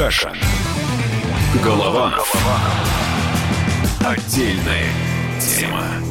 Кашин. Голованов. Отдельная тема.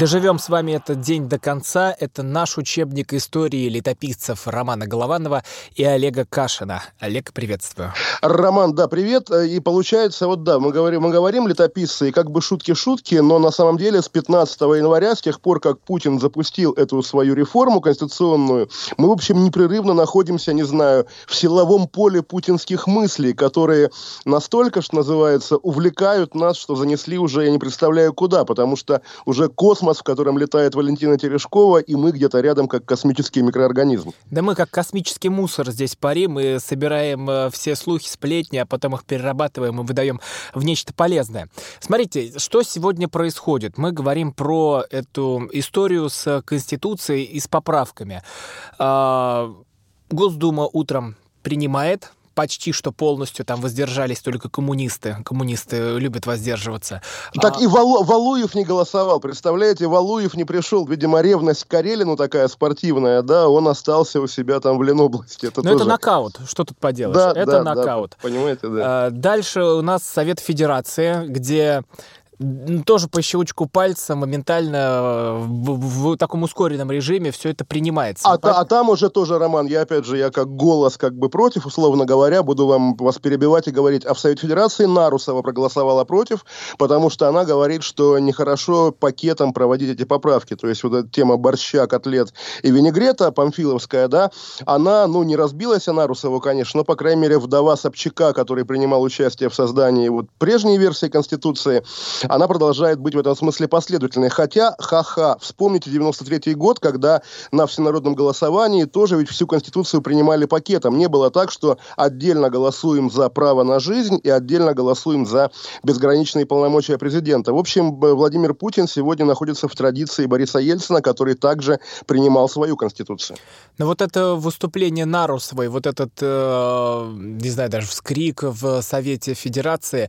Доживем с вами этот день до конца. Это наш учебник истории летописцев Романа Голованова и Олега Кашина. Олег, приветствую. Роман, да, привет. И получается, вот да, мы говорим, мы говорим летописцы, и как бы шутки-шутки, но на самом деле с 15 января, с тех пор, как Путин запустил эту свою реформу конституционную, мы, в общем, непрерывно находимся, не знаю, в силовом поле путинских мыслей, которые настолько, что называется, увлекают нас, что занесли уже, я не представляю куда, потому что уже космос космос, в котором летает Валентина Терешкова, и мы где-то рядом, как космический микроорганизм. Да мы как космический мусор здесь парим, мы собираем э, все слухи, сплетни, а потом их перерабатываем и выдаем в нечто полезное. Смотрите, что сегодня происходит. Мы говорим про эту историю с Конституцией и с поправками. А, Госдума утром принимает почти что полностью там воздержались только коммунисты. Коммунисты любят воздерживаться. Так а... и Валу, Валуев не голосовал, представляете? Валуев не пришел. Видимо, ревность к Карелину такая спортивная, да, он остался у себя там в Ленобласти. Это Но тоже... это нокаут, что тут поделаешь? Да, это да, нокаут. Да, понимаете, да. А, дальше у нас Совет Федерации, где тоже по щелчку пальца моментально э, в, в таком ускоренном режиме все это принимается. А, та, а там уже тоже, Роман, я опять же, я как голос как бы против, условно говоря, буду вам вас перебивать и говорить, а в Совете Федерации Нарусова проголосовала против, потому что она говорит, что нехорошо пакетом проводить эти поправки. То есть вот эта тема борща, котлет и винегрета, памфиловская, да, она, ну, не разбилась, а Нарусова, конечно, но, по крайней мере, вдова Собчака, который принимал участие в создании вот прежней версии Конституции, она продолжает быть в этом смысле последовательной. Хотя, ха-ха, вспомните 93-й год, когда на всенародном голосовании тоже ведь всю Конституцию принимали пакетом. Не было так, что отдельно голосуем за право на жизнь и отдельно голосуем за безграничные полномочия президента. В общем, Владимир Путин сегодня находится в традиции Бориса Ельцина, который также принимал свою Конституцию. Но вот это выступление Нарусовой, вот этот, э, не знаю, даже вскрик в Совете Федерации,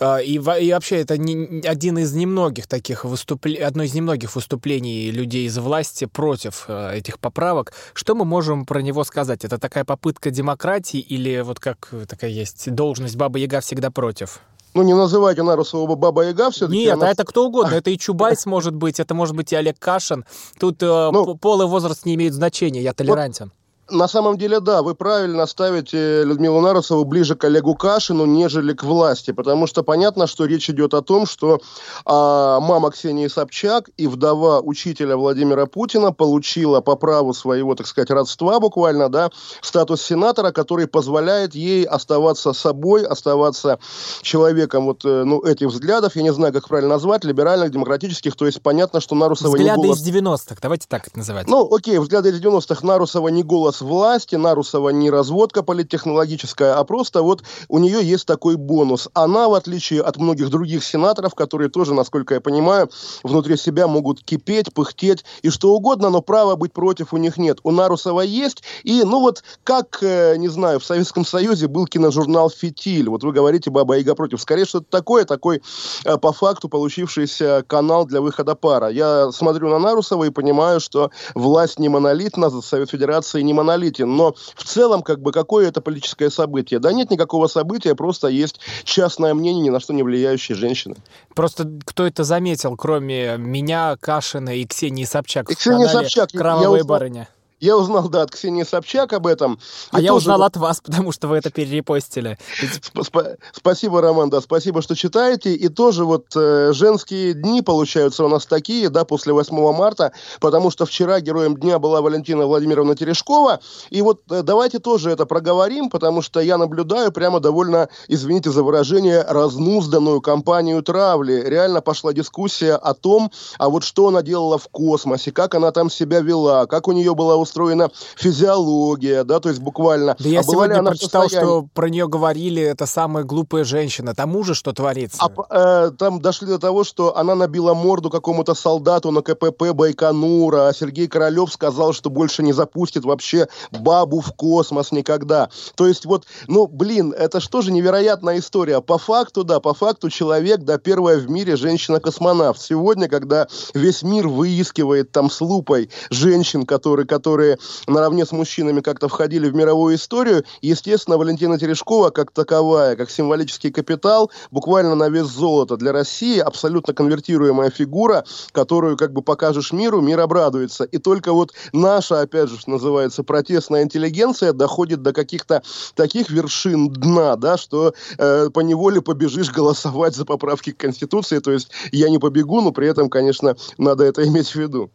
и, и вообще это не, один из немногих таких выступлений, одно из немногих выступлений людей из власти против э, этих поправок. Что мы можем про него сказать? Это такая попытка демократии или вот как такая есть должность Баба Яга всегда против? ну, не называйте Нарусова Баба Яга все-таки. Нет, она... а это кто угодно. Это и Чубайс может быть, это может быть и Олег Кашин. Тут э, ну, пол и возраст не имеют значения, я толерантен. Вот на самом деле, да, вы правильно ставите Людмилу Нарусову ближе к Олегу Кашину, нежели к власти, потому что понятно, что речь идет о том, что а, мама Ксении Собчак и вдова учителя Владимира Путина получила по праву своего, так сказать, родства буквально, да, статус сенатора, который позволяет ей оставаться собой, оставаться человеком вот, э, ну, этих взглядов, я не знаю, как правильно назвать, либеральных, демократических, то есть понятно, что Нарусова взгляды не голос... из 90-х, давайте так это называть. Ну, окей, взгляды из 90-х Нарусова не голос голос власти, Нарусова не разводка политтехнологическая, а просто вот у нее есть такой бонус. Она, в отличие от многих других сенаторов, которые тоже, насколько я понимаю, внутри себя могут кипеть, пыхтеть и что угодно, но права быть против у них нет. У Нарусова есть, и, ну вот, как, э, не знаю, в Советском Союзе был киножурнал «Фитиль», вот вы говорите «Баба Яга против», скорее что-то такое, такой э, по факту получившийся канал для выхода пара. Я смотрю на Нарусова и понимаю, что власть не монолитна, Совет Федерации не монолитна, монолитен, но в целом, как бы, какое это политическое событие? Да нет никакого события, просто есть частное мнение, ни на что не влияющие женщины. Просто кто это заметил, кроме меня, Кашина и Ксении Собчак и Ксения Собчак, «Кровавая я узнал, барыня»? Я узнал, да, от Ксении Собчак об этом. А я тоже... узнал от вас, потому что вы это перерепостили. Сп- спасибо, Роман, да, спасибо, что читаете. И тоже вот э, женские дни получаются у нас такие, да, после 8 марта, потому что вчера героем дня была Валентина Владимировна Терешкова. И вот э, давайте тоже это проговорим, потому что я наблюдаю прямо довольно, извините за выражение, разнузданную кампанию травли. Реально пошла дискуссия о том, а вот что она делала в космосе, как она там себя вела, как у нее была устроена физиология, да, то есть буквально. Да я а сегодня прочитал, состоянии... что про нее говорили, это самая глупая женщина. Тому же что творится? А, э, там дошли до того, что она набила морду какому-то солдату на КПП Байконура, а Сергей Королев сказал, что больше не запустит вообще бабу в космос никогда. То есть вот, ну, блин, это что же невероятная история. По факту, да, по факту человек, да, первая в мире женщина-космонавт. Сегодня, когда весь мир выискивает там с лупой женщин, которые, которые которые наравне с мужчинами как-то входили в мировую историю. Естественно, Валентина Терешкова как таковая, как символический капитал, буквально на вес золота для России, абсолютно конвертируемая фигура, которую как бы покажешь миру, мир обрадуется. И только вот наша, опять же, называется, протестная интеллигенция доходит до каких-то таких вершин дна, да, что э, по неволе побежишь голосовать за поправки к Конституции. То есть я не побегу, но при этом, конечно, надо это иметь в виду.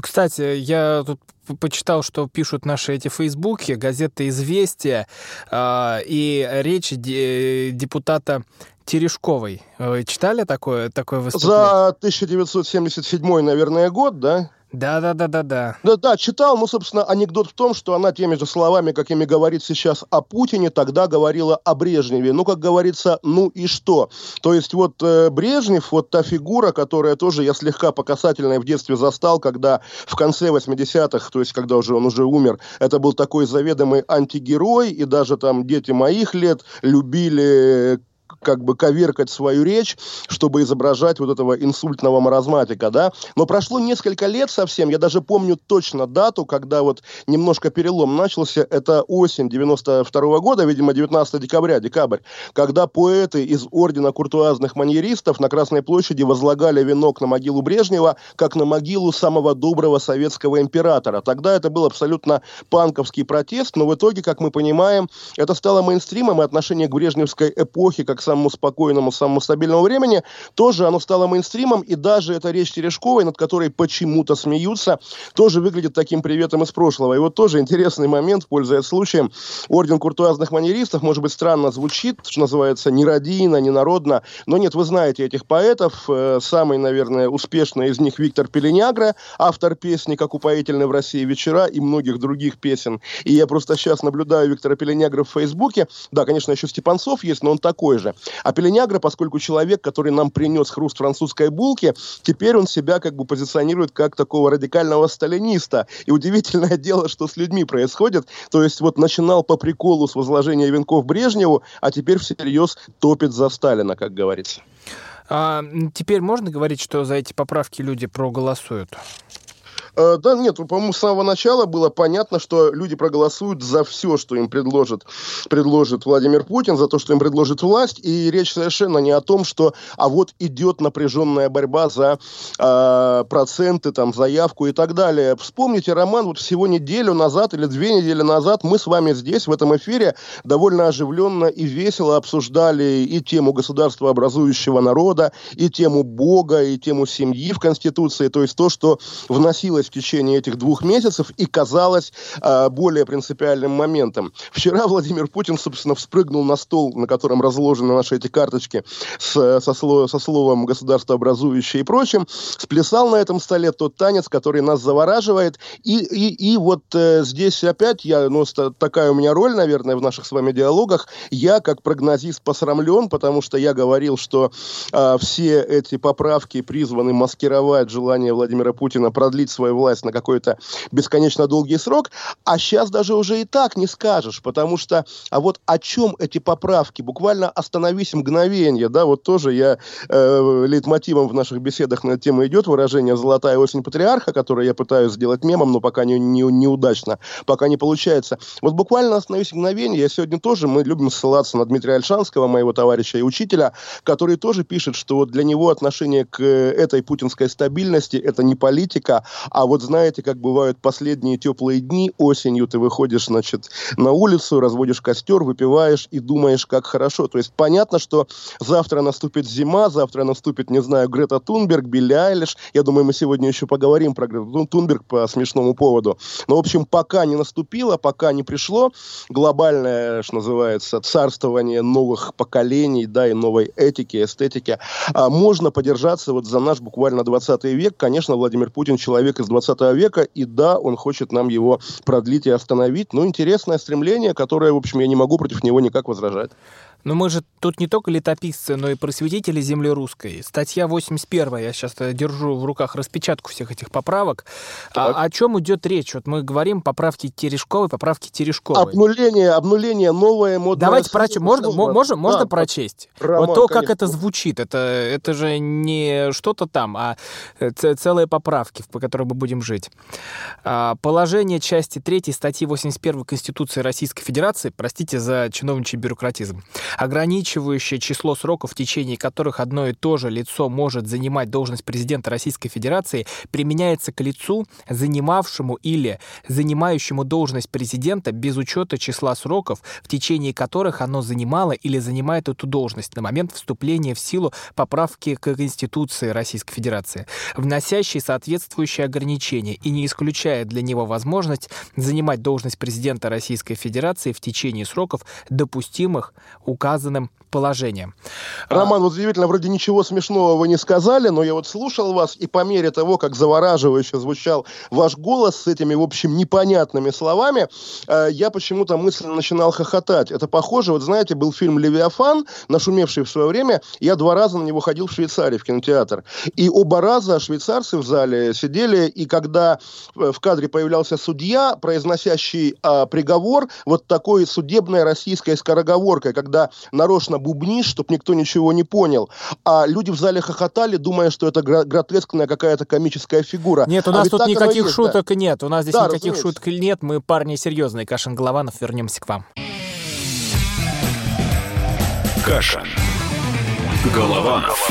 Кстати, я тут почитал, что пишут наши эти фейсбуки, газета «Известия», э, и речь депутата Терешковой. Вы читали такое, такое выступление? За 1977, наверное, год, да? Да, да, да, да, да. Да, да, читал, ну, собственно, анекдот в том, что она теми же словами, какими говорит сейчас о Путине, тогда говорила о Брежневе. Ну, как говорится, ну и что? То есть вот э, Брежнев, вот та фигура, которая тоже я слегка по в детстве застал, когда в конце 80-х, то есть когда уже он уже умер, это был такой заведомый антигерой, и даже там дети моих лет любили как бы коверкать свою речь, чтобы изображать вот этого инсультного маразматика, да. Но прошло несколько лет совсем, я даже помню точно дату, когда вот немножко перелом начался, это осень 92 -го года, видимо, 19 декабря, декабрь, когда поэты из Ордена куртуазных маньеристов на Красной площади возлагали венок на могилу Брежнева, как на могилу самого доброго советского императора. Тогда это был абсолютно панковский протест, но в итоге, как мы понимаем, это стало мейнстримом, и отношение к брежневской эпохе как самому спокойному, самому стабильному времени, тоже оно стало мейнстримом, и даже эта речь Терешковой, над которой почему-то смеются, тоже выглядит таким приветом из прошлого. И вот тоже интересный момент, пользуясь случаем, Орден куртуазных манеристов, может быть, странно звучит, что называется, не родийно, не народно, но нет, вы знаете этих поэтов, э, самый, наверное, успешный из них Виктор Пеленягра, автор песни «Как упоительны в России вечера» и многих других песен. И я просто сейчас наблюдаю Виктора Пеленягра в Фейсбуке, да, конечно, еще Степанцов есть, но он такой же. А Пеленягра, поскольку человек, который нам принес хруст французской булки, теперь он себя как бы позиционирует как такого радикального сталиниста. И удивительное дело, что с людьми происходит. То есть вот начинал по приколу с возложения венков Брежневу, а теперь всерьез топит за Сталина, как говорится. А, теперь можно говорить, что за эти поправки люди проголосуют? Э, да нет, по-моему, с самого начала было понятно, что люди проголосуют за все, что им предложит, предложит Владимир Путин, за то, что им предложит власть. И речь совершенно не о том, что а вот идет напряженная борьба за э, проценты, там, заявку и так далее. Вспомните, Роман, вот всего неделю назад или две недели назад мы с вами здесь, в этом эфире, довольно оживленно и весело обсуждали и тему государства образующего народа, и тему Бога, и тему семьи в Конституции, то есть то, что вносилось в течение этих двух месяцев и казалось э, более принципиальным моментом. Вчера Владимир Путин, собственно, вспрыгнул на стол, на котором разложены наши эти карточки с, со, сло, со словом «государство образующее» и прочим, сплясал на этом столе тот танец, который нас завораживает. И, и, и вот э, здесь опять я, ну, такая у меня роль, наверное, в наших с вами диалогах. Я, как прогнозист, посрамлен, потому что я говорил, что э, все эти поправки призваны маскировать желание Владимира Путина продлить свое власть на какой-то бесконечно долгий срок, а сейчас даже уже и так не скажешь, потому что, а вот о чем эти поправки? Буквально остановись мгновение, да, вот тоже я э, лейтмотивом в наших беседах на эту тему идет выражение «золотая осень патриарха», которое я пытаюсь сделать мемом, но пока не, не, неудачно, пока не получается. Вот буквально остановись мгновение, я сегодня тоже, мы любим ссылаться на Дмитрия Альшанского, моего товарища и учителя, который тоже пишет, что вот для него отношение к этой путинской стабильности это не политика, а вот знаете, как бывают последние теплые дни, осенью ты выходишь, значит, на улицу, разводишь костер, выпиваешь и думаешь, как хорошо. То есть понятно, что завтра наступит зима, завтра наступит, не знаю, Грета Тунберг, Билли Айлиш. Я думаю, мы сегодня еще поговорим про Грету Тунберг по смешному поводу. Но, в общем, пока не наступило, пока не пришло глобальное, что называется, царствование новых поколений, да, и новой этики, эстетики, а можно подержаться вот за наш буквально 20 век. Конечно, Владимир Путин человек из 20 20 века, и да, он хочет нам его продлить и остановить. Ну, интересное стремление, которое, в общем, я не могу против него никак возражать. Но мы же тут не только летописцы, но и просветители земли русской. Статья 81, я сейчас держу в руках распечатку всех этих поправок. А, о чем идет речь? Вот мы говорим поправки Терешковой, поправки Терешковой. Обнуление, обнуление, новое модное... Давайте прочесть. Можно, можно, да, можно прочесть? Роман, вот то, конечно. как это звучит, это, это же не что-то там, а э, целые поправки, по которым мы будем жить. А, положение части 3 статьи 81 Конституции Российской Федерации, простите за чиновничий бюрократизм, ограничивающее число сроков, в течение которых одно и то же лицо может занимать должность президента Российской Федерации, применяется к лицу, занимавшему или занимающему должность президента без учета числа сроков, в течение которых оно занимало или занимает эту должность на момент вступления в силу поправки к Конституции Российской Федерации, вносящей соответствующие ограничения и не исключая для него возможность занимать должность президента Российской Федерации в течение сроков, допустимых указанным положением. Роман, вот удивительно, вроде ничего смешного вы не сказали, но я вот слушал вас, и по мере того, как завораживающе звучал ваш голос с этими, в общем, непонятными словами, э, я почему-то мысленно начинал хохотать. Это похоже, вот знаете, был фильм «Левиафан», нашумевший в свое время, я два раза на него ходил в Швейцарии, в кинотеатр. И оба раза швейцарцы в зале сидели, и когда э, в кадре появлялся судья, произносящий а, приговор, вот такой судебной российской скороговоркой, когда нарочно бубнишь, чтобы никто ничего не понял. А люди в зале хохотали, думая, что это гротескная какая-то комическая фигура. Нет, у нас а тут никаких есть, шуток да. нет. У нас здесь да, никаких разумеется. шуток нет. Мы парни серьезные. Кашин Голованов, вернемся к вам. Кашин. Голованов.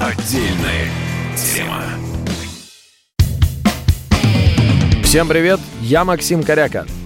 Отдельная тема. Всем привет, я Максим Коряка.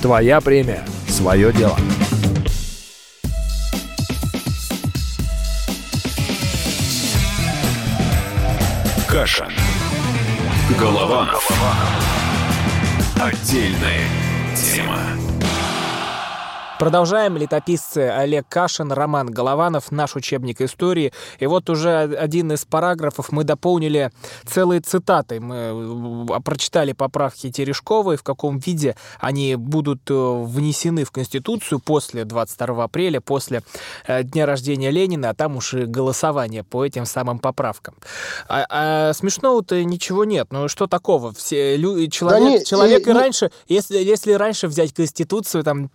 твоя премия, свое дело. Каша. Голова. Отдельная тема. Продолжаем. Летописцы Олег Кашин, Роман Голованов, наш учебник истории. И вот уже один из параграфов мы дополнили целые цитаты. Мы э, прочитали поправки Терешковой, в каком виде они будут э, внесены в Конституцию после 22 апреля, после э, дня рождения Ленина, а там уж и голосование по этим самым поправкам. А, а смешного-то ничего нет. Ну что такого? Все, лю, человек, да не, человек и, и раньше, если, если раньше взять Конституцию, там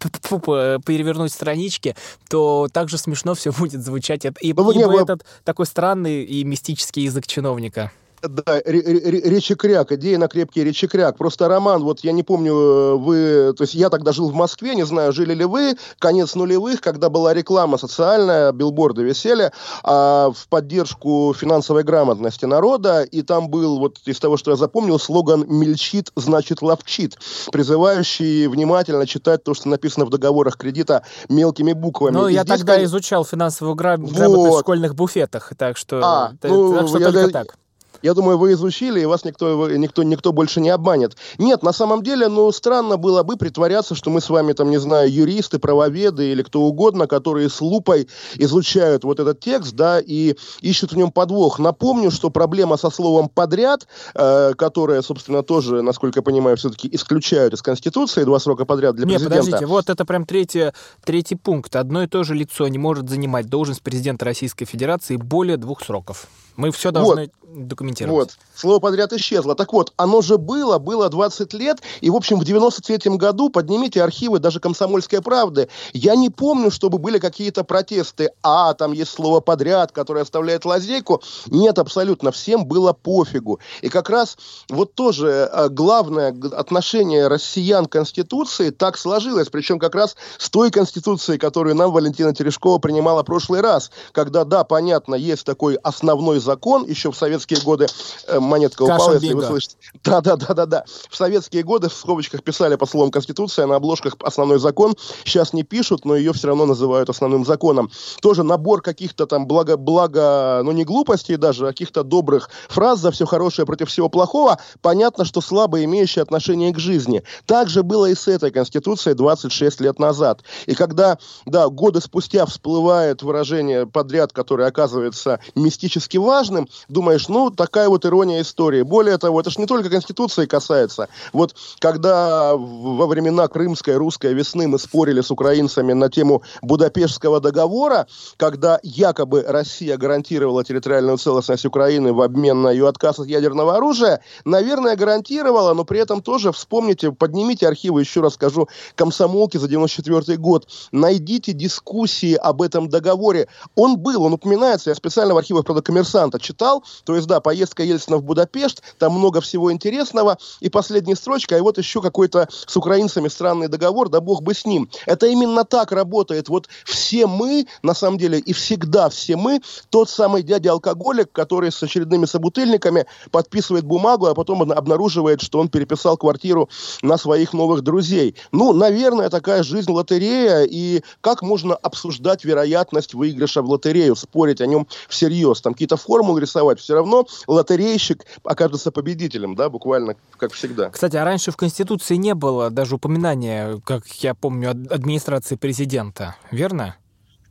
перевернуть странички, то также смешно все будет звучать. И, ну, ибо не, этот такой странный и мистический язык чиновника. Да, речекряк, идея на крепкий речекряк. Просто роман, вот я не помню, э, вы, то есть я тогда жил в Москве, не знаю, жили ли вы, конец нулевых, когда была реклама социальная, билборды висели, а в поддержку финансовой грамотности народа, и там был, вот из того, что я запомнил, слоган «мельчит, значит ловчит», призывающий внимательно читать то, что написано в договорах кредита мелкими буквами. Ну, я здесь, тогда конечно... изучал финансовую грамотность вот. в школьных буфетах, так что, а, ну, так что я, только я, так. Я думаю, вы изучили, и вас никто, никто, никто больше не обманет. Нет, на самом деле, ну, странно было бы притворяться, что мы с вами, там, не знаю, юристы, правоведы или кто угодно, которые с лупой изучают вот этот текст, да, и ищут в нем подвох. Напомню, что проблема со словом «подряд», э, которая, собственно, тоже, насколько я понимаю, все-таки исключают из Конституции два срока подряд для Нет, президента. подождите, вот это прям третий, третий пункт. Одно и то же лицо не может занимать должность президента Российской Федерации более двух сроков. Мы все должны вот, документировать. Вот. Слово подряд исчезло. Так вот, оно же было, было 20 лет, и, в общем, в 93-м году, поднимите архивы даже «Комсомольской правды», я не помню, чтобы были какие-то протесты. А, там есть слово «подряд», которое оставляет лазейку. Нет, абсолютно, всем было пофигу. И как раз вот тоже э, главное отношение россиян к Конституции так сложилось, причем как раз с той Конституцией, которую нам Валентина Терешкова принимала в прошлый раз, когда, да, понятно, есть такой основной закон еще в советские годы э, монетка упала, если вы слышите. Да-да-да-да-да. В советские годы в скобочках писали по словам Конституция, на обложках основной закон. Сейчас не пишут, но ее все равно называют основным законом. Тоже набор каких-то там благо, благо, ну не глупостей даже, а каких-то добрых фраз за все хорошее против всего плохого. Понятно, что слабо имеющие отношение к жизни. Так же было и с этой Конституцией 26 лет назад. И когда, да, годы спустя всплывает выражение подряд, которое оказывается мистически важным, думаешь, ну, такая вот ирония истории. Более того, это же не только Конституции касается. Вот когда во времена Крымской русской весны мы спорили с украинцами на тему Будапештского договора, когда якобы Россия гарантировала территориальную целостность Украины в обмен на ее отказ от ядерного оружия, наверное, гарантировала, но при этом тоже вспомните, поднимите архивы, еще раз скажу, комсомолки за 94 год, найдите дискуссии об этом договоре. Он был, он упоминается, я специально в архивах, правда, коммерсанта читал, то есть, да, поездка Ельцина в Будапешт, там много всего интересного, и последняя строчка, и вот еще какой-то с украинцами странный договор, да бог бы с ним. Это именно так работает. Вот все мы, на самом деле, и всегда все мы, тот самый дядя-алкоголик, который с очередными собутыльниками подписывает бумагу, а потом обнаруживает, что он переписал квартиру на своих новых друзей. Ну, наверное, такая жизнь лотерея, и как можно обсуждать вероятность выигрыша в лотерею, спорить о нем всерьез, там какие-то формулы рисовать, все равно лотерейщик окажется победителем, да, буквально, как всегда. Кстати, а раньше в Конституции не было даже упоминания, как я помню, ад- администрации президента, верно?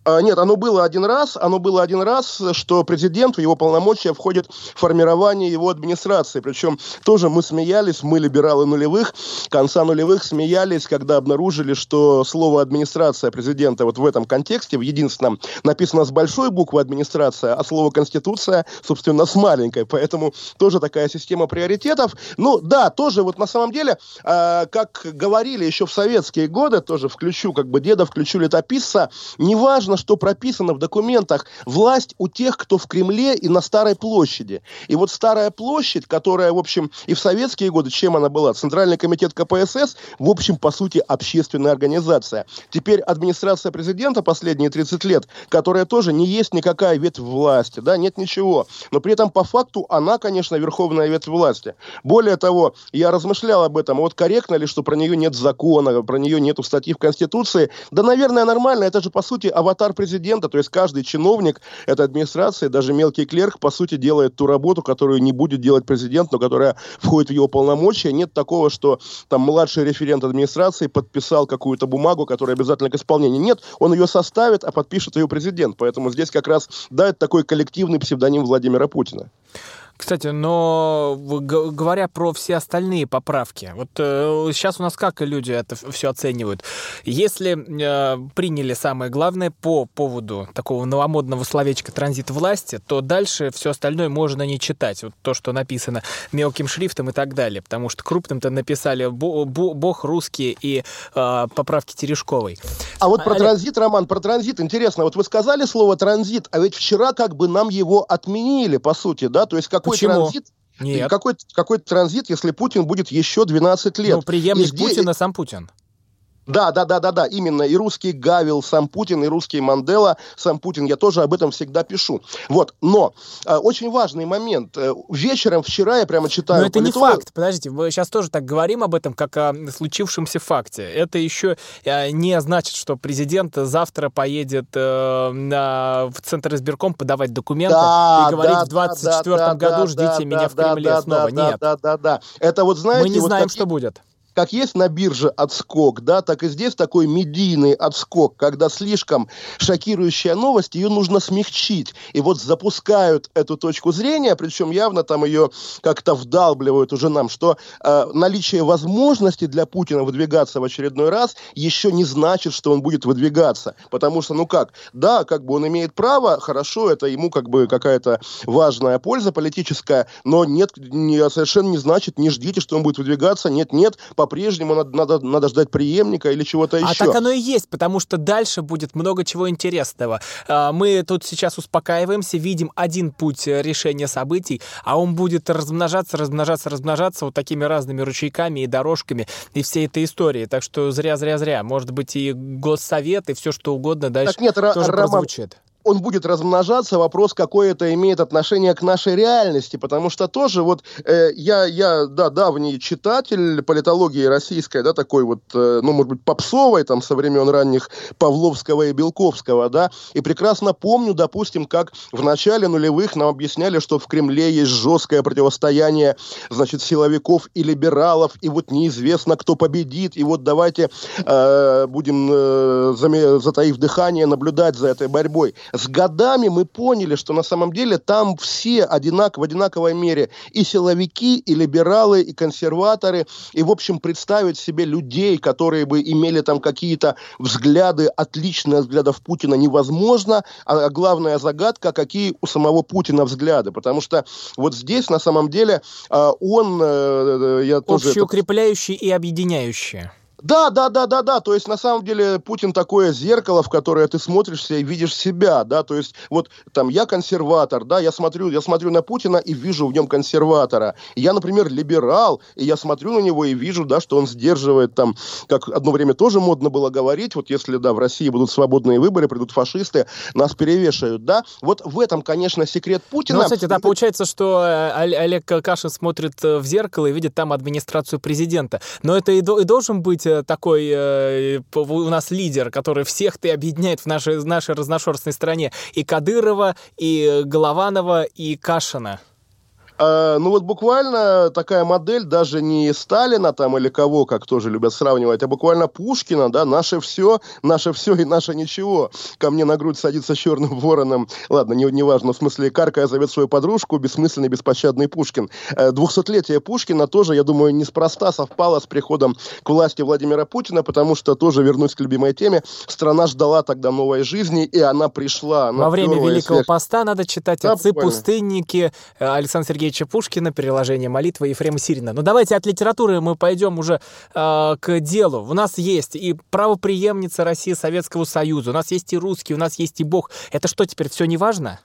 А, Нет, оно было один раз, оно было один раз, что президент в его полномочия входит в формирование его администрации. Причем тоже мы смеялись, мы либералы нулевых, конца нулевых смеялись, когда обнаружили, что слово администрация президента вот в этом контексте, в единственном, написано с большой буквы администрация, а слово конституция, собственно, с маленькой. Поэтому тоже такая система приоритетов. Ну да, тоже вот на самом деле, а, как говорили еще в советские годы, тоже включу как бы деда, включу летописца, неважно, что прописано в документах, власть у тех, кто в Кремле и на Старой площади. И вот Старая площадь, которая, в общем, и в советские годы, чем она была? Центральный комитет КПСС, в общем, по сути, общественная организация. Теперь администрация президента последние 30 лет, которая тоже не есть никакая ветвь власти, да, нет ничего. Но при этом по факту она, конечно, верховная ветвь власти. Более того, я размышлял об этом, вот корректно ли, что про нее нет закона, про нее нету статьи в Конституции. Да, наверное, нормально, это же, по сути, аватар президента, то есть каждый чиновник этой администрации, даже мелкий клерк, по сути, делает ту работу, которую не будет делать президент, но которая входит в его полномочия. Нет такого, что там младший референт администрации подписал какую-то бумагу, которая обязательно к исполнению. Нет, он ее составит, а подпишет ее президент. Поэтому здесь как раз, да, это такой коллективный псевдоним Владимира Путина. Кстати, но говоря про все остальные поправки, вот э, сейчас у нас как люди это все оценивают? Если э, приняли самое главное по поводу такого новомодного словечка транзит власти, то дальше все остальное можно не читать. Вот то, что написано мелким шрифтом и так далее, потому что крупным-то написали бо- бо- бог русский и э, поправки Терешковой. А вот про Олег. транзит, Роман, про транзит, интересно, вот вы сказали слово транзит, а ведь вчера как бы нам его отменили, по сути, да? То есть какой Почему? транзит? Нет, Какой, какой транзит, если Путин будет еще 12 лет? ну, преемник здесь- Путина сам Путин. Да, да, да, да, да, именно. И русский Гавил, сам Путин, и русский Мандела, сам Путин. Я тоже об этом всегда пишу. Вот, но э, очень важный момент. Э, вечером вчера я прямо читаю... Но это не политолог- факт. Подождите, мы сейчас тоже так говорим об этом, как о случившемся факте. Это еще э, не значит, что президент завтра поедет э, на, в Центр избирком подавать документы Да, и говорить да, в 24 да, году да, ждите да, меня да, в Кремле да, снова. Да, Нет, да, да, да. Это вот знаете... мы не вот знаем, как что будет. Как есть на бирже отскок, да, так и здесь такой медийный отскок, когда слишком шокирующая новость, ее нужно смягчить. И вот запускают эту точку зрения, причем явно там ее как-то вдалбливают уже нам, что э, наличие возможности для Путина выдвигаться в очередной раз еще не значит, что он будет выдвигаться. Потому что, ну как, да, как бы он имеет право, хорошо, это ему как бы какая-то важная польза политическая, но нет, не, совершенно не значит, не ждите, что он будет выдвигаться, нет-нет, по-прежнему надо, надо, надо ждать преемника или чего-то А еще. так оно и есть, потому что дальше будет много чего интересного. А, Мы тут сейчас успокаиваемся, видим один путь э, решения событий, а он будет размножаться, размножаться, размножаться вот такими разными ручейками и дорожками и всей этой истории. Так что зря-зря-зря. Может быть, и госсовет, и все что угодно дальше Так нет, тоже Роман, прозвучит. Он будет размножаться. Вопрос, какое это имеет отношение к нашей реальности, потому что тоже вот э, я, я, да, давний читатель политологии российской, да, такой вот, э, ну, может быть, попсовой, там, со времен ранних Павловского и Белковского, да, и прекрасно помню, допустим, как в начале нулевых нам объясняли, что в Кремле есть жесткое противостояние, значит, силовиков и либералов, и вот неизвестно, кто победит, и вот давайте э, будем, э, затаив дыхание, наблюдать за этой борьбой. С годами мы поняли, что на самом деле там все одинак, в одинаковой мере. И силовики, и либералы, и консерваторы, и, в общем, представить себе людей, которые бы имели там какие-то взгляды, отличные от взглядов Путина, невозможно, а главная загадка, какие у самого Путина взгляды, потому что вот здесь, на самом деле, а, он... Э, э, я тоже Общеукрепляющий это... и объединяющий. Да, да, да, да, да. То есть, на самом деле, Путин такое зеркало, в которое ты смотришься и видишь себя, да. То есть, вот там я консерватор, да, я смотрю, я смотрю на Путина и вижу в нем консерватора. Я, например, либерал, и я смотрю на него и вижу, да, что он сдерживает там, как одно время тоже модно было говорить, вот если, да, в России будут свободные выборы, придут фашисты, нас перевешают, да. Вот в этом, конечно, секрет Путина. Ну, кстати, да, получается, что э, Олег Кашин смотрит э, в зеркало и видит там администрацию президента. Но это и, и должен быть э, такой э, у нас лидер, который всех ты объединяет в нашей, нашей разношерстной стране. И Кадырова, и Голованова, и Кашина. А, ну вот буквально такая модель даже не Сталина там или кого, как тоже любят сравнивать, а буквально Пушкина, да, наше все, наше все и наше ничего. Ко мне на грудь садится черным вороном, ладно, не, не важно, в смысле, каркая зовет свою подружку, бессмысленный, беспощадный Пушкин. Э, двухсотлетие Пушкина тоже, я думаю, неспроста совпало с приходом к власти Владимира Путина, потому что тоже, вернусь к любимой теме, страна ждала тогда новой жизни, и она пришла. Она Во время Великого всех. Поста надо читать да, «Отцы-пустынники», э, Александр Сергеевич Сергеевича Пушкина, переложение молитвы Ефрема Сирина. Но давайте от литературы мы пойдем уже э, к делу. У нас есть и правоприемница России Советского Союза, у нас есть и русский, у нас есть и Бог. Это что, теперь все не важно?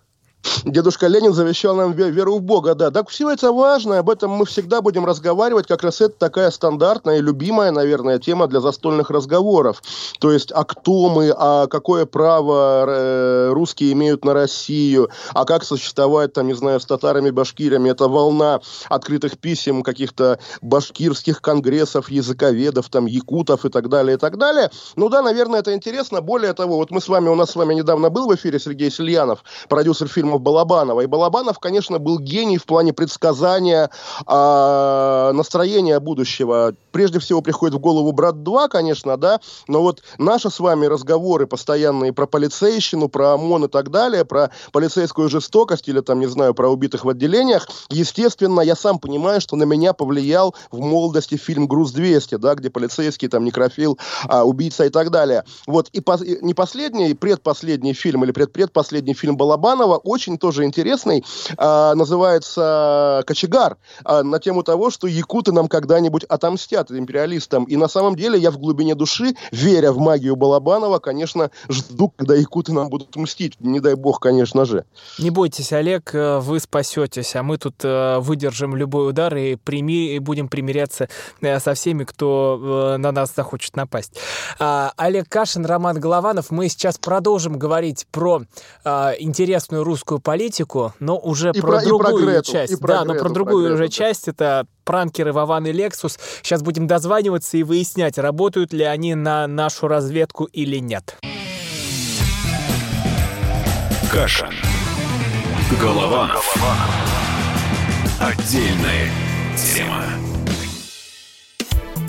Дедушка Ленин завещал нам веру в Бога, да. Так все это важно, об этом мы всегда будем разговаривать, как раз это такая стандартная и любимая, наверное, тема для застольных разговоров. То есть, а кто мы, а какое право э, русские имеют на Россию, а как существовать, там, не знаю, с татарами, башкирами. Это волна открытых писем каких-то башкирских конгрессов, языковедов, там, якутов и так далее, и так далее. Ну да, наверное, это интересно. Более того, вот мы с вами, у нас с вами недавно был в эфире Сергей Сильянов, продюсер фильма фильмов Балабанова. И Балабанов, конечно, был гений в плане предсказания э, настроения будущего. Прежде всего приходит в голову «Брат 2», конечно, да, но вот наши с вами разговоры постоянные про полицейщину, про ОМОН и так далее, про полицейскую жестокость или там, не знаю, про убитых в отделениях, естественно, я сам понимаю, что на меня повлиял в молодости фильм «Груз-200», да, где полицейский, там, некрофил, а, убийца и так далее. Вот, и, по, и не последний, предпоследний фильм или предпредпоследний фильм Балабанова очень очень тоже интересный, а, называется «Кочегар», а, на тему того, что якуты нам когда-нибудь отомстят империалистам. И на самом деле я в глубине души, веря в магию Балабанова, конечно, жду, когда якуты нам будут мстить. Не дай бог, конечно же. Не бойтесь, Олег, э, вы спасетесь, а мы тут э, выдержим любой удар и, прими, и будем примиряться э, со всеми, кто на нас захочет напасть. А, Олег Кашин, Роман Голованов. Мы сейчас продолжим говорить про интересную русскую российскую политику, но уже и про, про другую про Грету, часть. Про да, Грету, но про другую про Грету, уже да. часть. Это пранкеры Вован и Лексус. Сейчас будем дозваниваться и выяснять, работают ли они на нашу разведку или нет. Каша. Голова. Голова. Отдельная тема.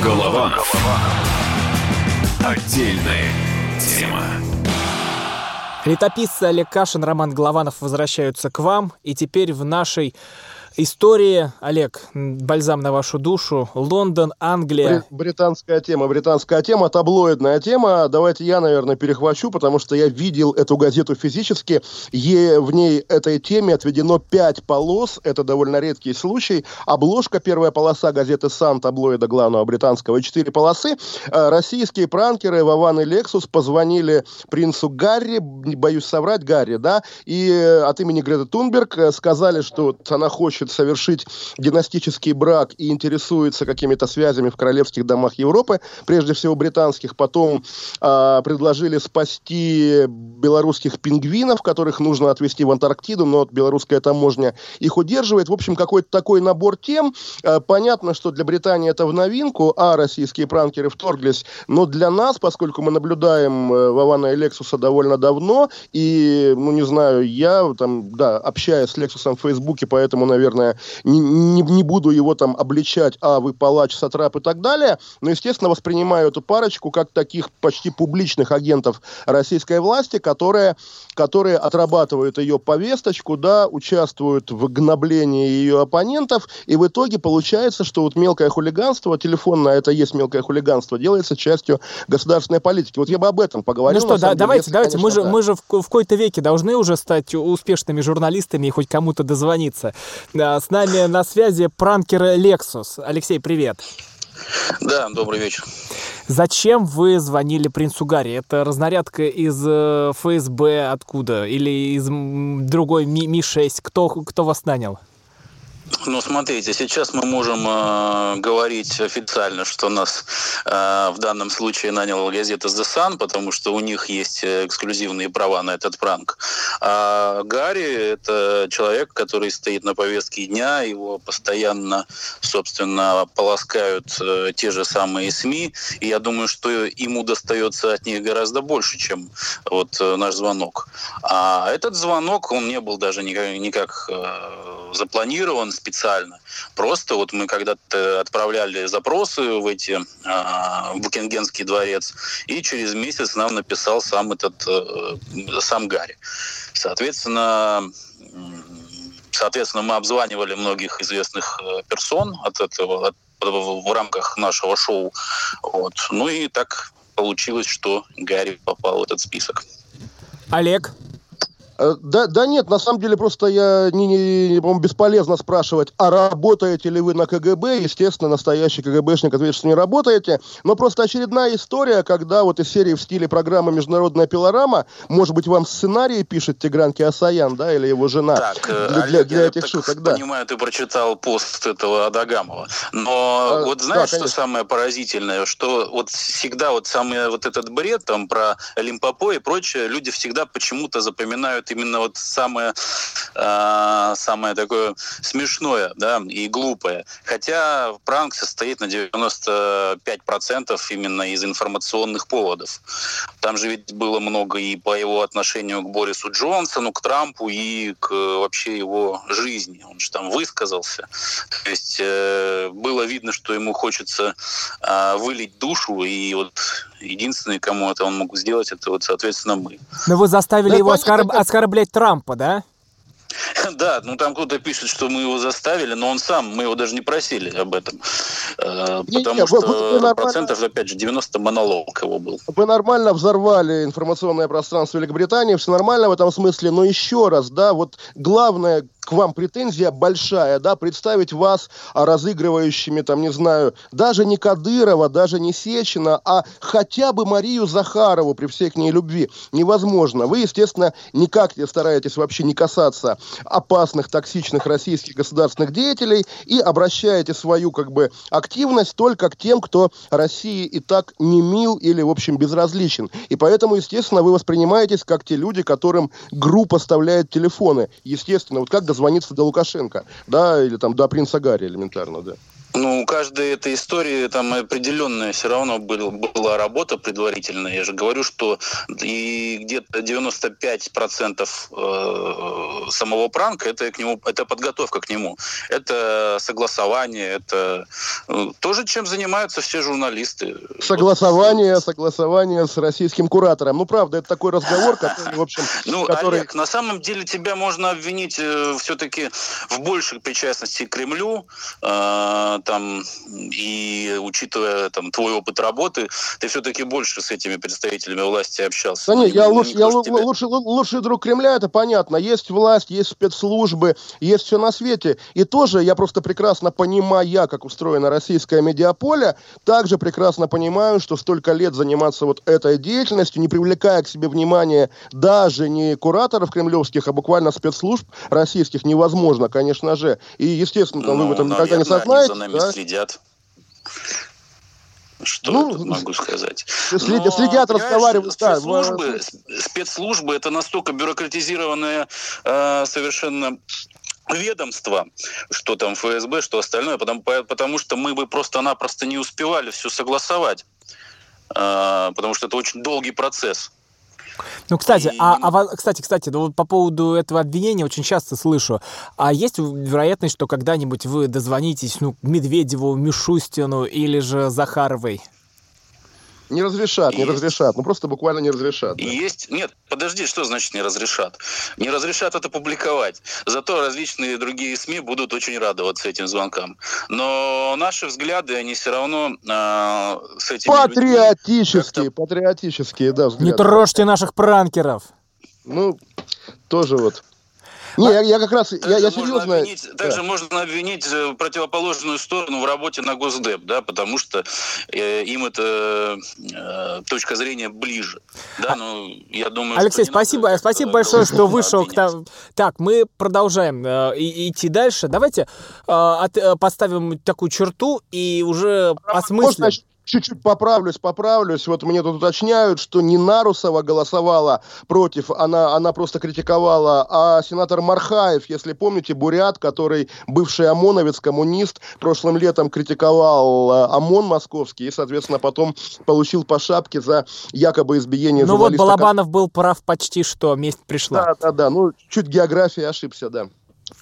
Голованов. Отдельная тема. Летописцы Олег Кашин, Роман Голованов возвращаются к вам. И теперь в нашей Истории, Олег, бальзам на вашу душу. Лондон, Англия. Британская тема, британская тема, таблоидная тема. Давайте я, наверное, перехвачу, потому что я видел эту газету физически. Е, в ней этой теме отведено пять полос. Это довольно редкий случай. Обложка, первая полоса газеты «Сан», таблоида главного британского, и четыре полосы. Э, российские пранкеры Вован и Лексус позвонили принцу Гарри, боюсь соврать, Гарри, да, и э, от имени Греты Тунберг э, сказали, что она хочет совершить династический брак и интересуется какими-то связями в королевских домах Европы, прежде всего британских. Потом э, предложили спасти белорусских пингвинов, которых нужно отвезти в Антарктиду, но белорусская таможня их удерживает. В общем, какой-то такой набор тем. Э, понятно, что для Британии это в новинку, а российские пранкеры вторглись. Но для нас, поскольку мы наблюдаем э, Вована и Лексуса довольно давно, и, ну, не знаю, я там, да, общаюсь с Лексусом в Фейсбуке, поэтому, наверное, не, не, не буду его там обличать, а вы палач, сатрап и так далее, но, естественно, воспринимаю эту парочку как таких почти публичных агентов российской власти, которые, которые отрабатывают ее повесточку, да, участвуют в гноблении ее оппонентов, и в итоге получается, что вот мелкое хулиганство, телефонное, это есть мелкое хулиганство, делается частью государственной политики. Вот я бы об этом поговорил. Ну что, да, давайте, если, давайте, конечно, мы же, да. мы же в, в какой-то веке должны уже стать успешными журналистами и хоть кому-то дозвониться. С нами на связи пранкер Lexus. Алексей, привет. Да, добрый вечер. Зачем вы звонили принцу Гарри? Это разнарядка из э, ФСБ откуда? Или из другой Ми-6? Кто, кто вас нанял? Ну, смотрите, сейчас мы можем э, говорить официально, что нас э, в данном случае наняла газета The Sun, потому что у них есть эксклюзивные права на этот пранк. А Гарри – это человек, который стоит на повестке дня, его постоянно, собственно, полоскают э, те же самые СМИ, и я думаю, что ему достается от них гораздо больше, чем вот э, наш звонок. А этот звонок, он не был даже никак, никак э, запланирован специально. Просто вот мы когда-то отправляли запросы в эти э, Букингенский дворец, и через месяц нам написал сам этот э, сам Гарри. Соответственно, соответственно, мы обзванивали многих известных э, персон от этого от, в рамках нашего шоу. Вот. Ну и так получилось, что Гарри попал в этот список. Олег, да, да нет, на самом деле просто я не, не, по бесполезно спрашивать, а работаете ли вы на КГБ? Естественно, настоящий КГБшник ответит, что не работаете. Но просто очередная история, когда вот из серии в стиле программы «Международная пилорама», может быть, вам сценарий пишет Тигран Киасаян, да, или его жена так, э, для, Олег, для, я этих так шуток, да. понимаю, ты прочитал пост этого Адагамова. Но а, вот знаешь, да, что самое поразительное? Что вот всегда вот самый вот этот бред там про Лимпопо и прочее, люди всегда почему-то запоминают именно вот самое, э, самое такое смешное да, и глупое. Хотя пранк состоит на 95% именно из информационных поводов. Там же ведь было много и по его отношению к Борису Джонсону, к Трампу и к вообще его жизни. Он же там высказался. То есть э, было видно, что ему хочется э, вылить душу, и вот единственный, кому это он мог сделать, это вот, соответственно, мы. Но вы заставили да, его оскорб... оскорблять Трампа, да? Да, ну там кто-то пишет, что мы его заставили, но он сам, мы его даже не просили об этом. Э, потому не, что вы, вы процентов, опять же, 90 монолог его был. Вы нормально взорвали информационное пространство Великобритании, все нормально в этом смысле, но еще раз, да, вот главное, к вам претензия большая, да, представить вас разыгрывающими, там, не знаю, даже не Кадырова, даже не Сечина, а хотя бы Марию Захарову при всей к ней любви невозможно. Вы, естественно, никак не стараетесь вообще не касаться опасных, токсичных российских государственных деятелей и обращаете свою, как бы, активность только к тем, кто России и так не мил или, в общем, безразличен. И поэтому, естественно, вы воспринимаетесь как те люди, которым группа поставляет телефоны. Естественно, вот как дозвониться до Лукашенко, да, или там до принца Гарри элементарно, да. Ну, у каждой этой истории там определенная все равно был, была работа предварительная. Я же говорю, что и где-то 95% э, самого пранка это, к нему, это подготовка к нему. Это согласование, это э, тоже чем занимаются все журналисты. Согласование, согласование с российским куратором. Ну, правда, это такой разговор, который, в общем... Ну, который... Олег, на самом деле тебя можно обвинить э, все-таки в большей причастности к Кремлю, там, и учитывая там, твой опыт работы, ты все-таки больше с этими представителями власти общался. Да нет, я, лучше, я тебя... лучший, лучший друг Кремля, это понятно. Есть власть, есть спецслужбы, есть все на свете. И тоже я просто прекрасно понимаю, как устроено российское медиаполе, также прекрасно понимаю, что столько лет заниматься вот этой деятельностью, не привлекая к себе внимания даже не кураторов кремлевских, а буквально спецслужб российских, невозможно, конечно же. И, естественно, ну, вы в этом никогда не сознаете нами да? следят. Что ну, я тут могу сказать? Следят, Но, следят разговаривают. Спецслужбы, да, спецслужбы это настолько бюрократизированное э, совершенно ведомство, что там ФСБ, что остальное, потому, потому что мы бы просто-напросто не успевали все согласовать, э, потому что это очень долгий процесс. Ну, кстати, и... а, а, кстати, кстати, ну, вот по поводу этого обвинения очень часто слышу. А есть вероятность, что когда-нибудь вы дозвонитесь, ну, Медведеву, Мишустину или же Захаровой? Не разрешат, не разрешат. Ну, просто буквально не разрешат. Да. Есть... Нет, подожди, что значит не разрешат? Не разрешат это публиковать. Зато различные другие СМИ будут очень радоваться этим звонкам. Но наши взгляды, они все равно э, с этими Патриотические, патриотические, да, взгляды. Не трожьте наших пранкеров. Ну, тоже вот. Не, я, я как раз, я, я серьезно... Обвинить, да. Также можно обвинить э, противоположную сторону в работе на Госдеп, да, потому что э, им это э, точка зрения ближе. Да, ну, я думаю, Алексей, спасибо, надо, спасибо э, большое, что вышел к тому. Так, мы продолжаем э, идти дальше. Давайте э, от, э, поставим такую черту и уже осмыслим чуть-чуть поправлюсь, поправлюсь. Вот мне тут уточняют, что не Нарусова голосовала против, она, она просто критиковала, а сенатор Мархаев, если помните, бурят, который бывший ОМОНовец, коммунист, прошлым летом критиковал э, ОМОН московский и, соответственно, потом получил по шапке за якобы избиение Ну вот Балабанов был прав почти что, месть пришла. Да, да, да, ну чуть география ошибся, да.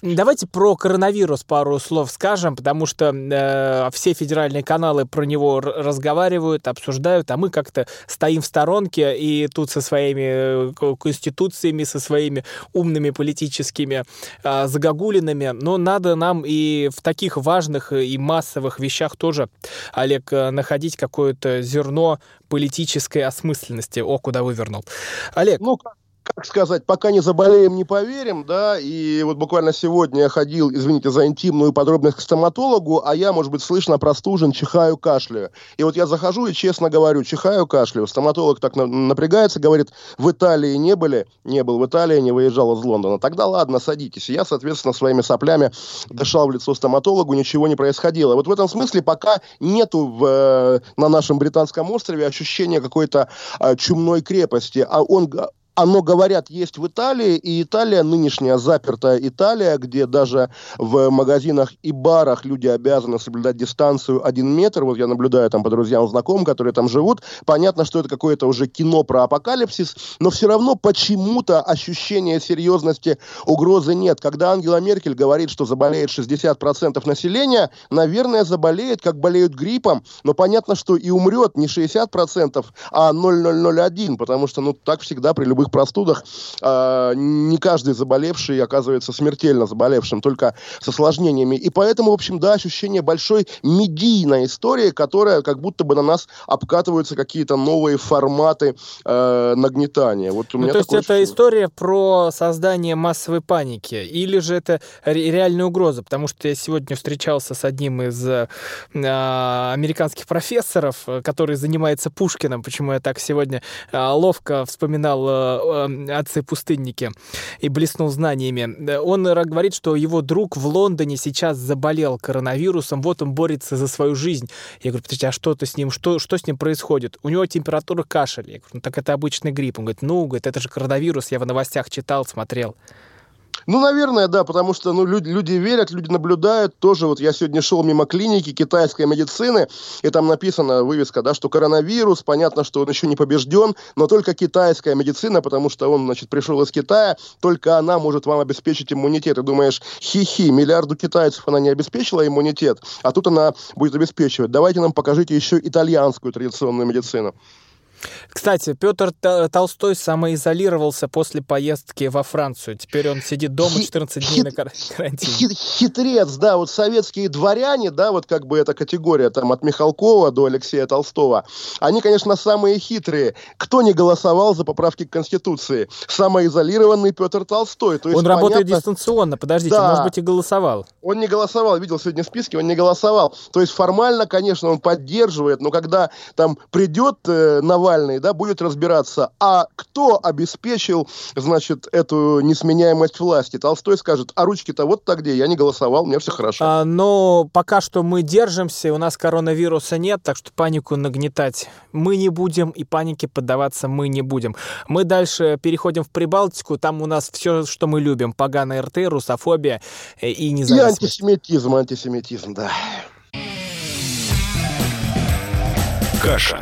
Давайте про коронавирус пару слов скажем, потому что э, все федеральные каналы про него разговаривают, обсуждают, а мы как-то стоим в сторонке и тут со своими э, конституциями, со своими умными политическими э, загогулинами. Но надо нам и в таких важных и массовых вещах тоже, Олег, э, находить какое-то зерно политической осмысленности. О, куда вывернул. Олег. Ну, как сказать, пока не заболеем, не поверим, да, и вот буквально сегодня я ходил, извините за интимную подробность к стоматологу, а я, может быть, слышно простужен, чихаю, кашляю. И вот я захожу и честно говорю, чихаю, кашляю. Стоматолог так напрягается, говорит, в Италии не были? Не был в Италии, не выезжал из Лондона. Тогда ладно, садитесь. Я, соответственно, своими соплями дышал в лицо стоматологу, ничего не происходило. Вот в этом смысле пока нету в, э, на нашем британском острове ощущения какой-то э, чумной крепости, а он оно, говорят, есть в Италии, и Италия, нынешняя запертая Италия, где даже в магазинах и барах люди обязаны соблюдать дистанцию один метр, вот я наблюдаю там по друзьям, знакомым, которые там живут, понятно, что это какое-то уже кино про апокалипсис, но все равно почему-то ощущения серьезности угрозы нет. Когда Ангела Меркель говорит, что заболеет 60% населения, наверное, заболеет, как болеют гриппом, но понятно, что и умрет не 60%, а 0,001, потому что, ну, так всегда при любых любых простудах э, не каждый заболевший оказывается смертельно заболевшим, только с осложнениями. И поэтому, в общем, да, ощущение большой медийной истории, которая как будто бы на нас обкатываются какие-то новые форматы э, нагнетания. Вот у ну, меня то есть это история про создание массовой паники или же это реальная угроза? Потому что я сегодня встречался с одним из э, американских профессоров, который занимается Пушкиным, почему я так сегодня э, ловко вспоминал э, Э, отцы-пустынники и блеснул знаниями. Он говорит, что его друг в Лондоне сейчас заболел коронавирусом, вот он борется за свою жизнь. Я говорю, подожди, а что то с ним, что, что с ним происходит? У него температура кашель. Я говорю, ну так это обычный грипп. Он говорит, ну, говорит, это же коронавирус, я в новостях читал, смотрел. Ну, наверное, да, потому что ну, люди, люди верят, люди наблюдают. Тоже вот я сегодня шел мимо клиники китайской медицины, и там написана вывеска, да, что коронавирус, понятно, что он еще не побежден, но только китайская медицина, потому что он, значит, пришел из Китая, только она может вам обеспечить иммунитет. И думаешь, хи-хи, миллиарду китайцев она не обеспечила иммунитет, а тут она будет обеспечивать. Давайте нам покажите еще итальянскую традиционную медицину. Кстати, Петр Толстой самоизолировался после поездки во Францию. Теперь он сидит дома 14 дней на карантине. Хитрец, да, вот советские дворяне, да, вот как бы эта категория там от Михалкова до Алексея Толстого, они, конечно, самые хитрые. Кто не голосовал за поправки к Конституции? Самоизолированный Петр Толстой. То есть, он понятно... работает дистанционно, подождите, да, может быть и голосовал. Он не голосовал, видел сегодня списки, он не голосовал. То есть формально, конечно, он поддерживает, но когда там придет э, Навальный Навальный, да, будет разбираться, а кто обеспечил, значит, эту несменяемость власти. Толстой скажет, а ручки-то вот так где, я не голосовал, мне все хорошо. А, но пока что мы держимся, у нас коронавируса нет, так что панику нагнетать мы не будем, и панике поддаваться мы не будем. Мы дальше переходим в Прибалтику, там у нас все, что мы любим, поганая РТ, русофобия и независимость. И антисемитизм, антисемитизм, да. Каша.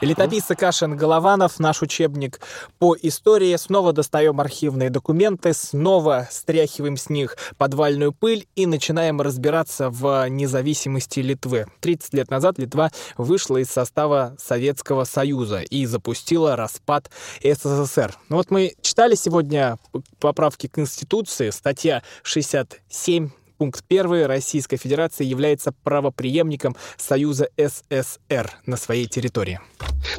Летописцы Кашин Голованов, наш учебник по истории. Снова достаем архивные документы, снова стряхиваем с них подвальную пыль и начинаем разбираться в независимости Литвы. 30 лет назад Литва вышла из состава Советского Союза и запустила распад СССР. Ну вот мы читали сегодня поправки к Конституции, статья 67 Пункт 1. Российская Федерация является правоприемником Союза СССР на своей территории.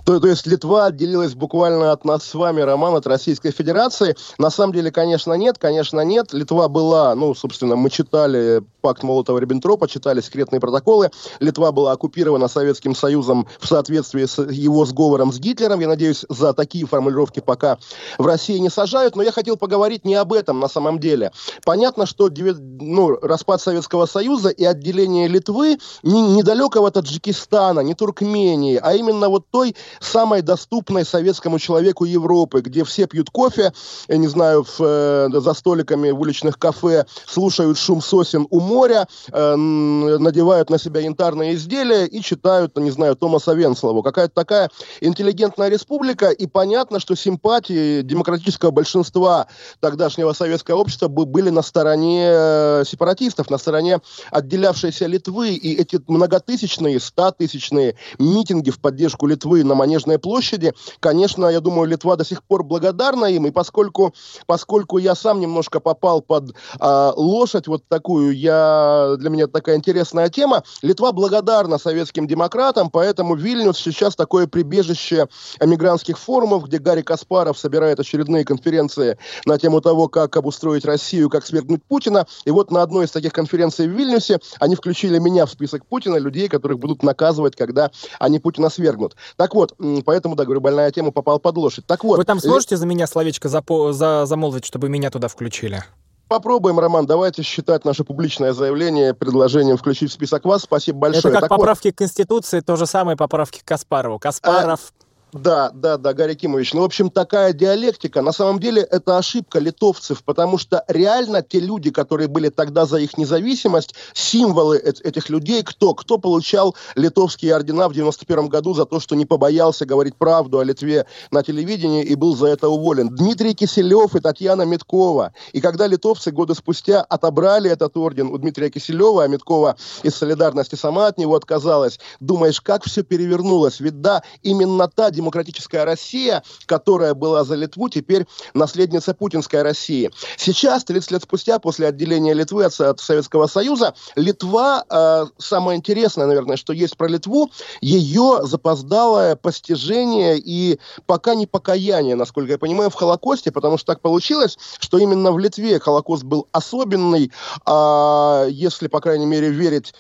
То, то есть Литва отделилась буквально от нас с вами, Роман, от Российской Федерации. На самом деле, конечно, нет, конечно, нет. Литва была, ну, собственно, мы читали пакт Молотова-Риббентропа, читали секретные протоколы. Литва была оккупирована Советским Союзом в соответствии с его сговором с Гитлером. Я надеюсь, за такие формулировки пока в России не сажают. Но я хотел поговорить не об этом на самом деле. Понятно, что ну, распад Советского Союза и отделение Литвы не, недалекого Таджикистана, не Туркмении, а именно вот той самой доступной советскому человеку Европы, где все пьют кофе, я не знаю, в, э, за столиками в уличных кафе, слушают шум сосен у моря, э, надевают на себя янтарные изделия и читают, не знаю, Томаса Венслову. Какая-то такая интеллигентная республика, и понятно, что симпатии демократического большинства тогдашнего советского общества были на стороне э, сепаратистов на стороне отделявшейся Литвы, и эти многотысячные, статысячные митинги в поддержку Литвы на Манежной площади, конечно, я думаю, Литва до сих пор благодарна им, и поскольку, поскольку я сам немножко попал под э, лошадь вот такую, я, для меня такая интересная тема, Литва благодарна советским демократам, поэтому Вильнюс сейчас такое прибежище эмигрантских форумов, где Гарри Каспаров собирает очередные конференции на тему того, как обустроить Россию, как свергнуть Путина, и вот на одной из таких конференций в Вильнюсе они включили меня в список Путина, людей, которых будут наказывать, когда они Путина свергнут. Так вот, поэтому, да, говорю, больная тема попала под лошадь. Так вот. Вы там сможете за меня словечко запо- за замолвить, чтобы меня туда включили? Попробуем, Роман, давайте считать наше публичное заявление предложением включить в список вас. Спасибо большое. Это как так поправки вот. к Конституции, то же самое поправки к Каспарову. Каспаров... Да, да, да, Гарри Кимович. Ну, в общем, такая диалектика. На самом деле, это ошибка литовцев, потому что реально те люди, которые были тогда за их независимость, символы этих людей, кто? Кто получал литовские ордена в 91 году за то, что не побоялся говорить правду о Литве на телевидении и был за это уволен? Дмитрий Киселев и Татьяна Миткова. И когда литовцы годы спустя отобрали этот орден у Дмитрия Киселева, а Миткова из солидарности сама от него отказалась, думаешь, как все перевернулось? Ведь да, именно та демократическая Россия, которая была за Литву, теперь наследница путинской России. Сейчас, 30 лет спустя, после отделения Литвы от, от Советского Союза, Литва, э, самое интересное, наверное, что есть про Литву, ее запоздалое постижение и пока не покаяние, насколько я понимаю, в Холокосте, потому что так получилось, что именно в Литве Холокост был особенный, а если, по крайней мере, верить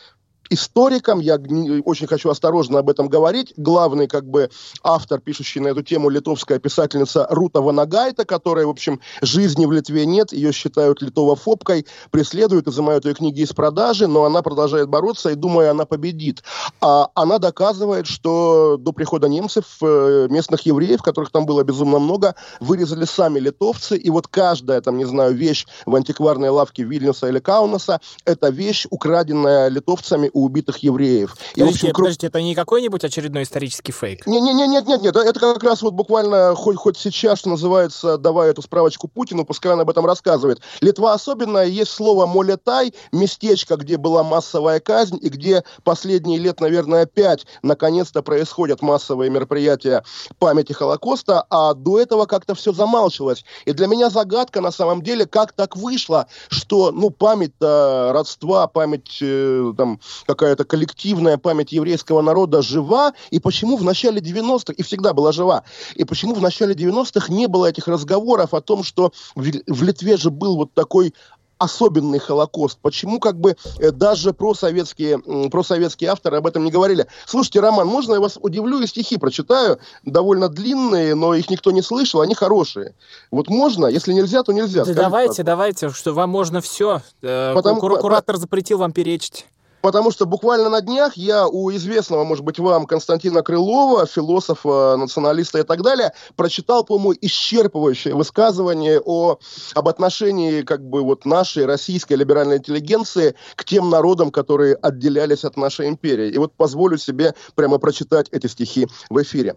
историком, я очень хочу осторожно об этом говорить. Главный как бы автор, пишущий на эту тему, литовская писательница Рута Ванагайта, которая, в общем, жизни в Литве нет, ее считают литовофобкой, преследуют, изымают ее книги из продажи, но она продолжает бороться, и, думаю, она победит. А она доказывает, что до прихода немцев э, местных евреев, которых там было безумно много, вырезали сами литовцы, и вот каждая, там, не знаю, вещь в антикварной лавке Вильнюса или Каунаса, это вещь, украденная литовцами убитых евреев. И, подождите, общем, подождите, это не какой-нибудь очередной исторический фейк? Не, не, не, нет, нет, нет, это как раз вот буквально хоть, хоть сейчас, что называется, давая эту справочку Путину, пускай он об этом рассказывает. Литва особенная, есть слово «молетай», местечко, где была массовая казнь, и где последние лет, наверное, пять, наконец-то происходят массовые мероприятия памяти Холокоста, а до этого как-то все замалчивалось. И для меня загадка, на самом деле, как так вышло, что, ну, память родства, память, э, там, какая-то коллективная память еврейского народа жива, и почему в начале 90-х, и всегда была жива, и почему в начале 90-х не было этих разговоров о том, что в, Литве же был вот такой особенный Холокост? Почему как бы э, даже просоветские, просоветские авторы об этом не говорили? Слушайте, Роман, можно я вас удивлю и стихи прочитаю? Довольно длинные, но их никто не слышал, они хорошие. Вот можно? Если нельзя, то нельзя. Да давайте, давайте, что вам можно все. Э, Потому, Куратор запретил вам перечить. Потому что буквально на днях я у известного, может быть, вам Константина Крылова, философа, националиста и так далее, прочитал, по-моему, исчерпывающее высказывание о, об отношении как бы вот нашей российской либеральной интеллигенции к тем народам, которые отделялись от нашей империи. И вот позволю себе прямо прочитать эти стихи в эфире.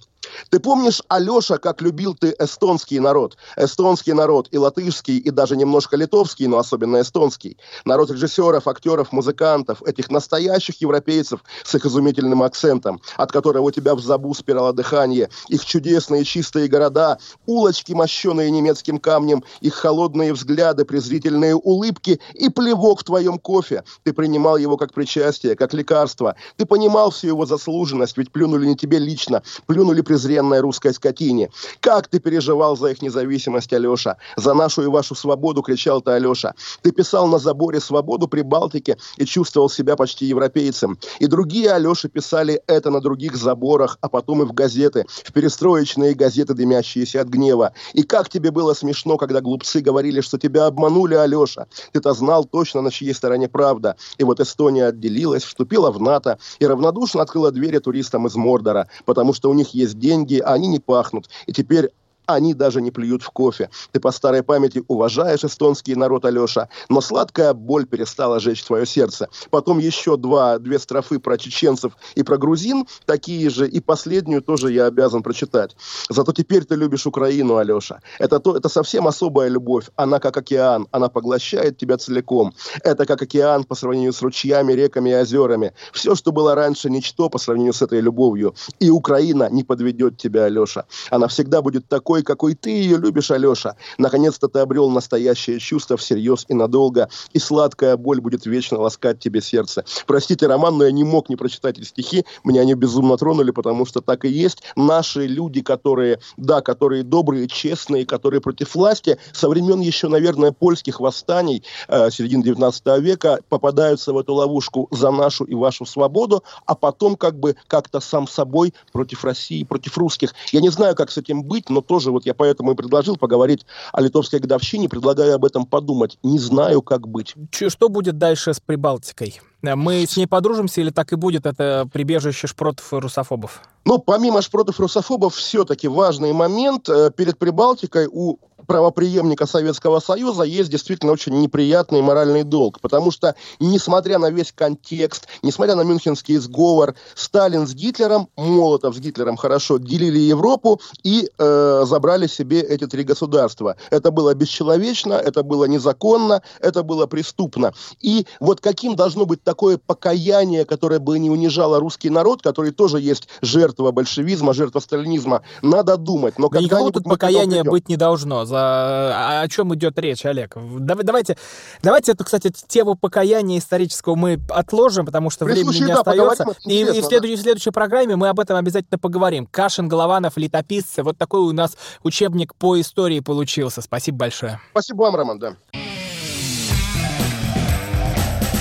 Ты помнишь, Алеша, как любил ты эстонский народ? Эстонский народ и латышский, и даже немножко литовский, но особенно эстонский. Народ режиссеров, актеров, музыкантов, этих настоящих европейцев с их изумительным акцентом, от которого у тебя в забу спирало дыхание, их чудесные чистые города, улочки, мощенные немецким камнем, их холодные взгляды, презрительные улыбки и плевок в твоем кофе. Ты принимал его как причастие, как лекарство. Ты понимал всю его заслуженность, ведь плюнули не тебе лично, плюнули презренной русской скотине. Как ты переживал за их независимость, Алеша? За нашу и вашу свободу кричал ты, Алеша. Ты писал на заборе «Свободу» при Балтике и чувствовал себя почти европейцем. И другие Алеши писали это на других заборах, а потом и в газеты, в перестроечные газеты, дымящиеся от гнева. И как тебе было смешно, когда глупцы говорили, что тебя обманули, Алеша. Ты-то знал точно, на чьей стороне правда. И вот Эстония отделилась, вступила в НАТО и равнодушно открыла двери туристам из Мордора, потому что у них есть деньги, а они не пахнут. И теперь они даже не плюют в кофе. Ты по старой памяти уважаешь эстонский народ, Алеша, но сладкая боль перестала жечь твое сердце. Потом еще два, две строфы про чеченцев и про грузин, такие же, и последнюю тоже я обязан прочитать. Зато теперь ты любишь Украину, Алеша. Это, то, это совсем особая любовь. Она как океан, она поглощает тебя целиком. Это как океан по сравнению с ручьями, реками и озерами. Все, что было раньше, ничто по сравнению с этой любовью. И Украина не подведет тебя, Алеша. Она всегда будет такой, такой, какой ты ее любишь, Алеша. Наконец-то ты обрел настоящее чувство всерьез и надолго, и сладкая боль будет вечно ласкать тебе сердце. Простите, Роман, но я не мог не прочитать эти стихи, меня они безумно тронули, потому что так и есть. Наши люди, которые, да, которые добрые, честные, которые против власти, со времен еще, наверное, польских восстаний э, середины 19 века попадаются в эту ловушку за нашу и вашу свободу, а потом как бы как-то сам собой против России, против русских. Я не знаю, как с этим быть, но тоже тоже, вот я поэтому и предложил поговорить о литовской годовщине, предлагаю об этом подумать. Не знаю, как быть. Что будет дальше с Прибалтикой? Мы с ней подружимся или так и будет это прибежище шпротов и русофобов? Ну, помимо шпротов и русофобов, все-таки важный момент. Э, перед Прибалтикой у правоприемника Советского Союза есть действительно очень неприятный моральный долг, потому что, несмотря на весь контекст, несмотря на Мюнхенский сговор, Сталин с Гитлером, Молотов с Гитлером хорошо делили Европу и э, забрали себе эти три государства. Это было бесчеловечно, это было незаконно, это было преступно. И вот каким должно быть такое покаяние, которое бы не унижало русский народ, который тоже есть жертва большевизма, жертва сталинизма, надо думать. Но да никакого тут покаяния быть не должно за... о чем идет речь, Олег? Давайте, давайте эту, кстати, тему покаяния исторического мы отложим, потому что При времени случае, не да, остается. И, и в, следующей, да. в следующей программе мы об этом обязательно поговорим. Кашин, Голованов, летописцы. Вот такой у нас учебник по истории получился. Спасибо большое. Спасибо вам, Роман, да.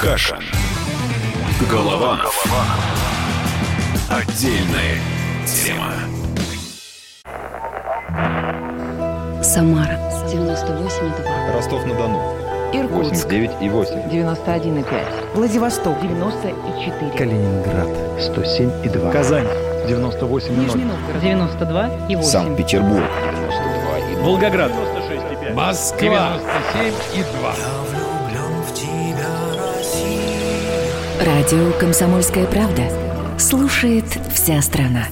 Кашин. Голованов. Отдельная тема. Самара 98,2. Ростов-на-Дону. Иркутск. 89 и 8. 91,5. Владивосток. 94. Калининград. 107 и 2. Казань. 98 Нижний Новгород. 92 и 8. Санкт-Петербург. 92 и 2. Волгоград. 96 и 5. Москва. 97 и 2. Радио «Комсомольская правда». Слушает вся страна.